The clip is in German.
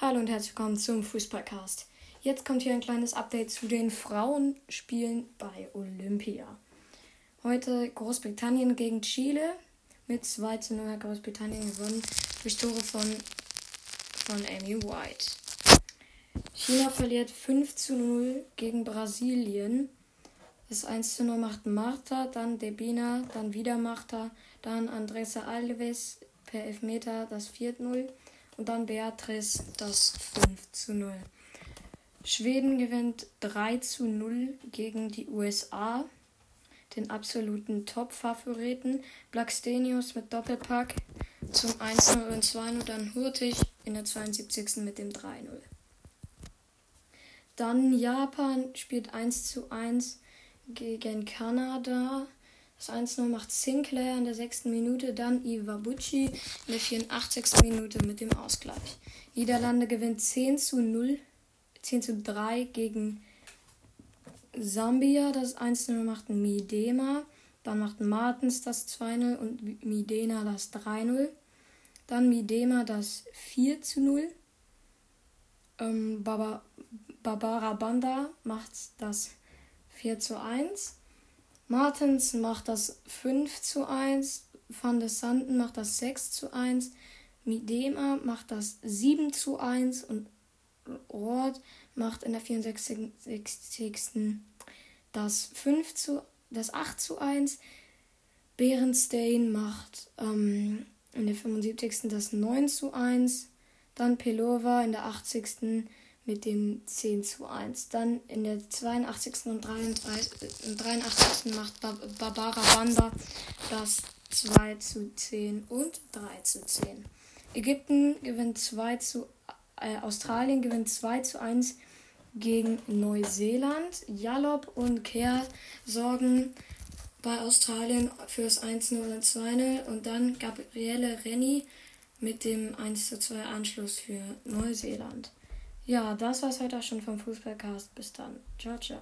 Hallo und herzlich willkommen zum Fußballcast. Jetzt kommt hier ein kleines Update zu den Frauenspielen bei Olympia. Heute Großbritannien gegen Chile. Mit 2 zu 0 hat Großbritannien gewonnen durch Tore von, von Amy White. China verliert 5 zu 0 gegen Brasilien. Das 1 zu 0 macht Marta, dann Debina, dann wieder Marta, dann Andressa Alves per Elfmeter das 4 0 und dann Beatrice das 5 zu 0. Schweden gewinnt 3 zu 0 gegen die USA, den absoluten Top-Favoriten. Blackstenius mit Doppelpack zum 1-0 und 2-0, dann Hurtig in der 72. mit dem 3-0. Dann Japan spielt 1 zu 1 gegen Kanada. Das 1-0 macht Sinclair in der sechsten Minute, dann Iwabuchi in der 84. Minute mit dem Ausgleich. Niederlande gewinnt 10 zu 0, 10 zu 3 gegen Sambia. Das 1-0 macht Midema. Dann macht Martens das 2-0 und Midena das 3-0. Dann Midema das 4 zu 0. Ähm, Baba, Barbara Banda macht das 4 zu 1. Martens macht das 5 zu 1. Van der Sanden macht das 6 zu 1. Midema macht das 7 zu 1. Und Roth macht in der 64. das 5 zu das 8 zu 1. Bärenstein macht ähm, in der 75. das 9 zu 1. Dann Pelova in der 80 mit dem 10 zu 1. Dann in der 82. und 83, 83. macht Barbara Banda das 2 zu 10 und 3 zu 10. Ägypten gewinnt 2 zu äh, Australien gewinnt 2 zu 1 gegen Neuseeland. Jalop und Kerr sorgen bei Australien für das 1-0 und 2-0 und dann Gabriele Rennie mit dem 1 zu 2 Anschluss für Neuseeland. Ja, das war's heute auch schon vom Fußballcast. Bis dann. Ciao, ciao.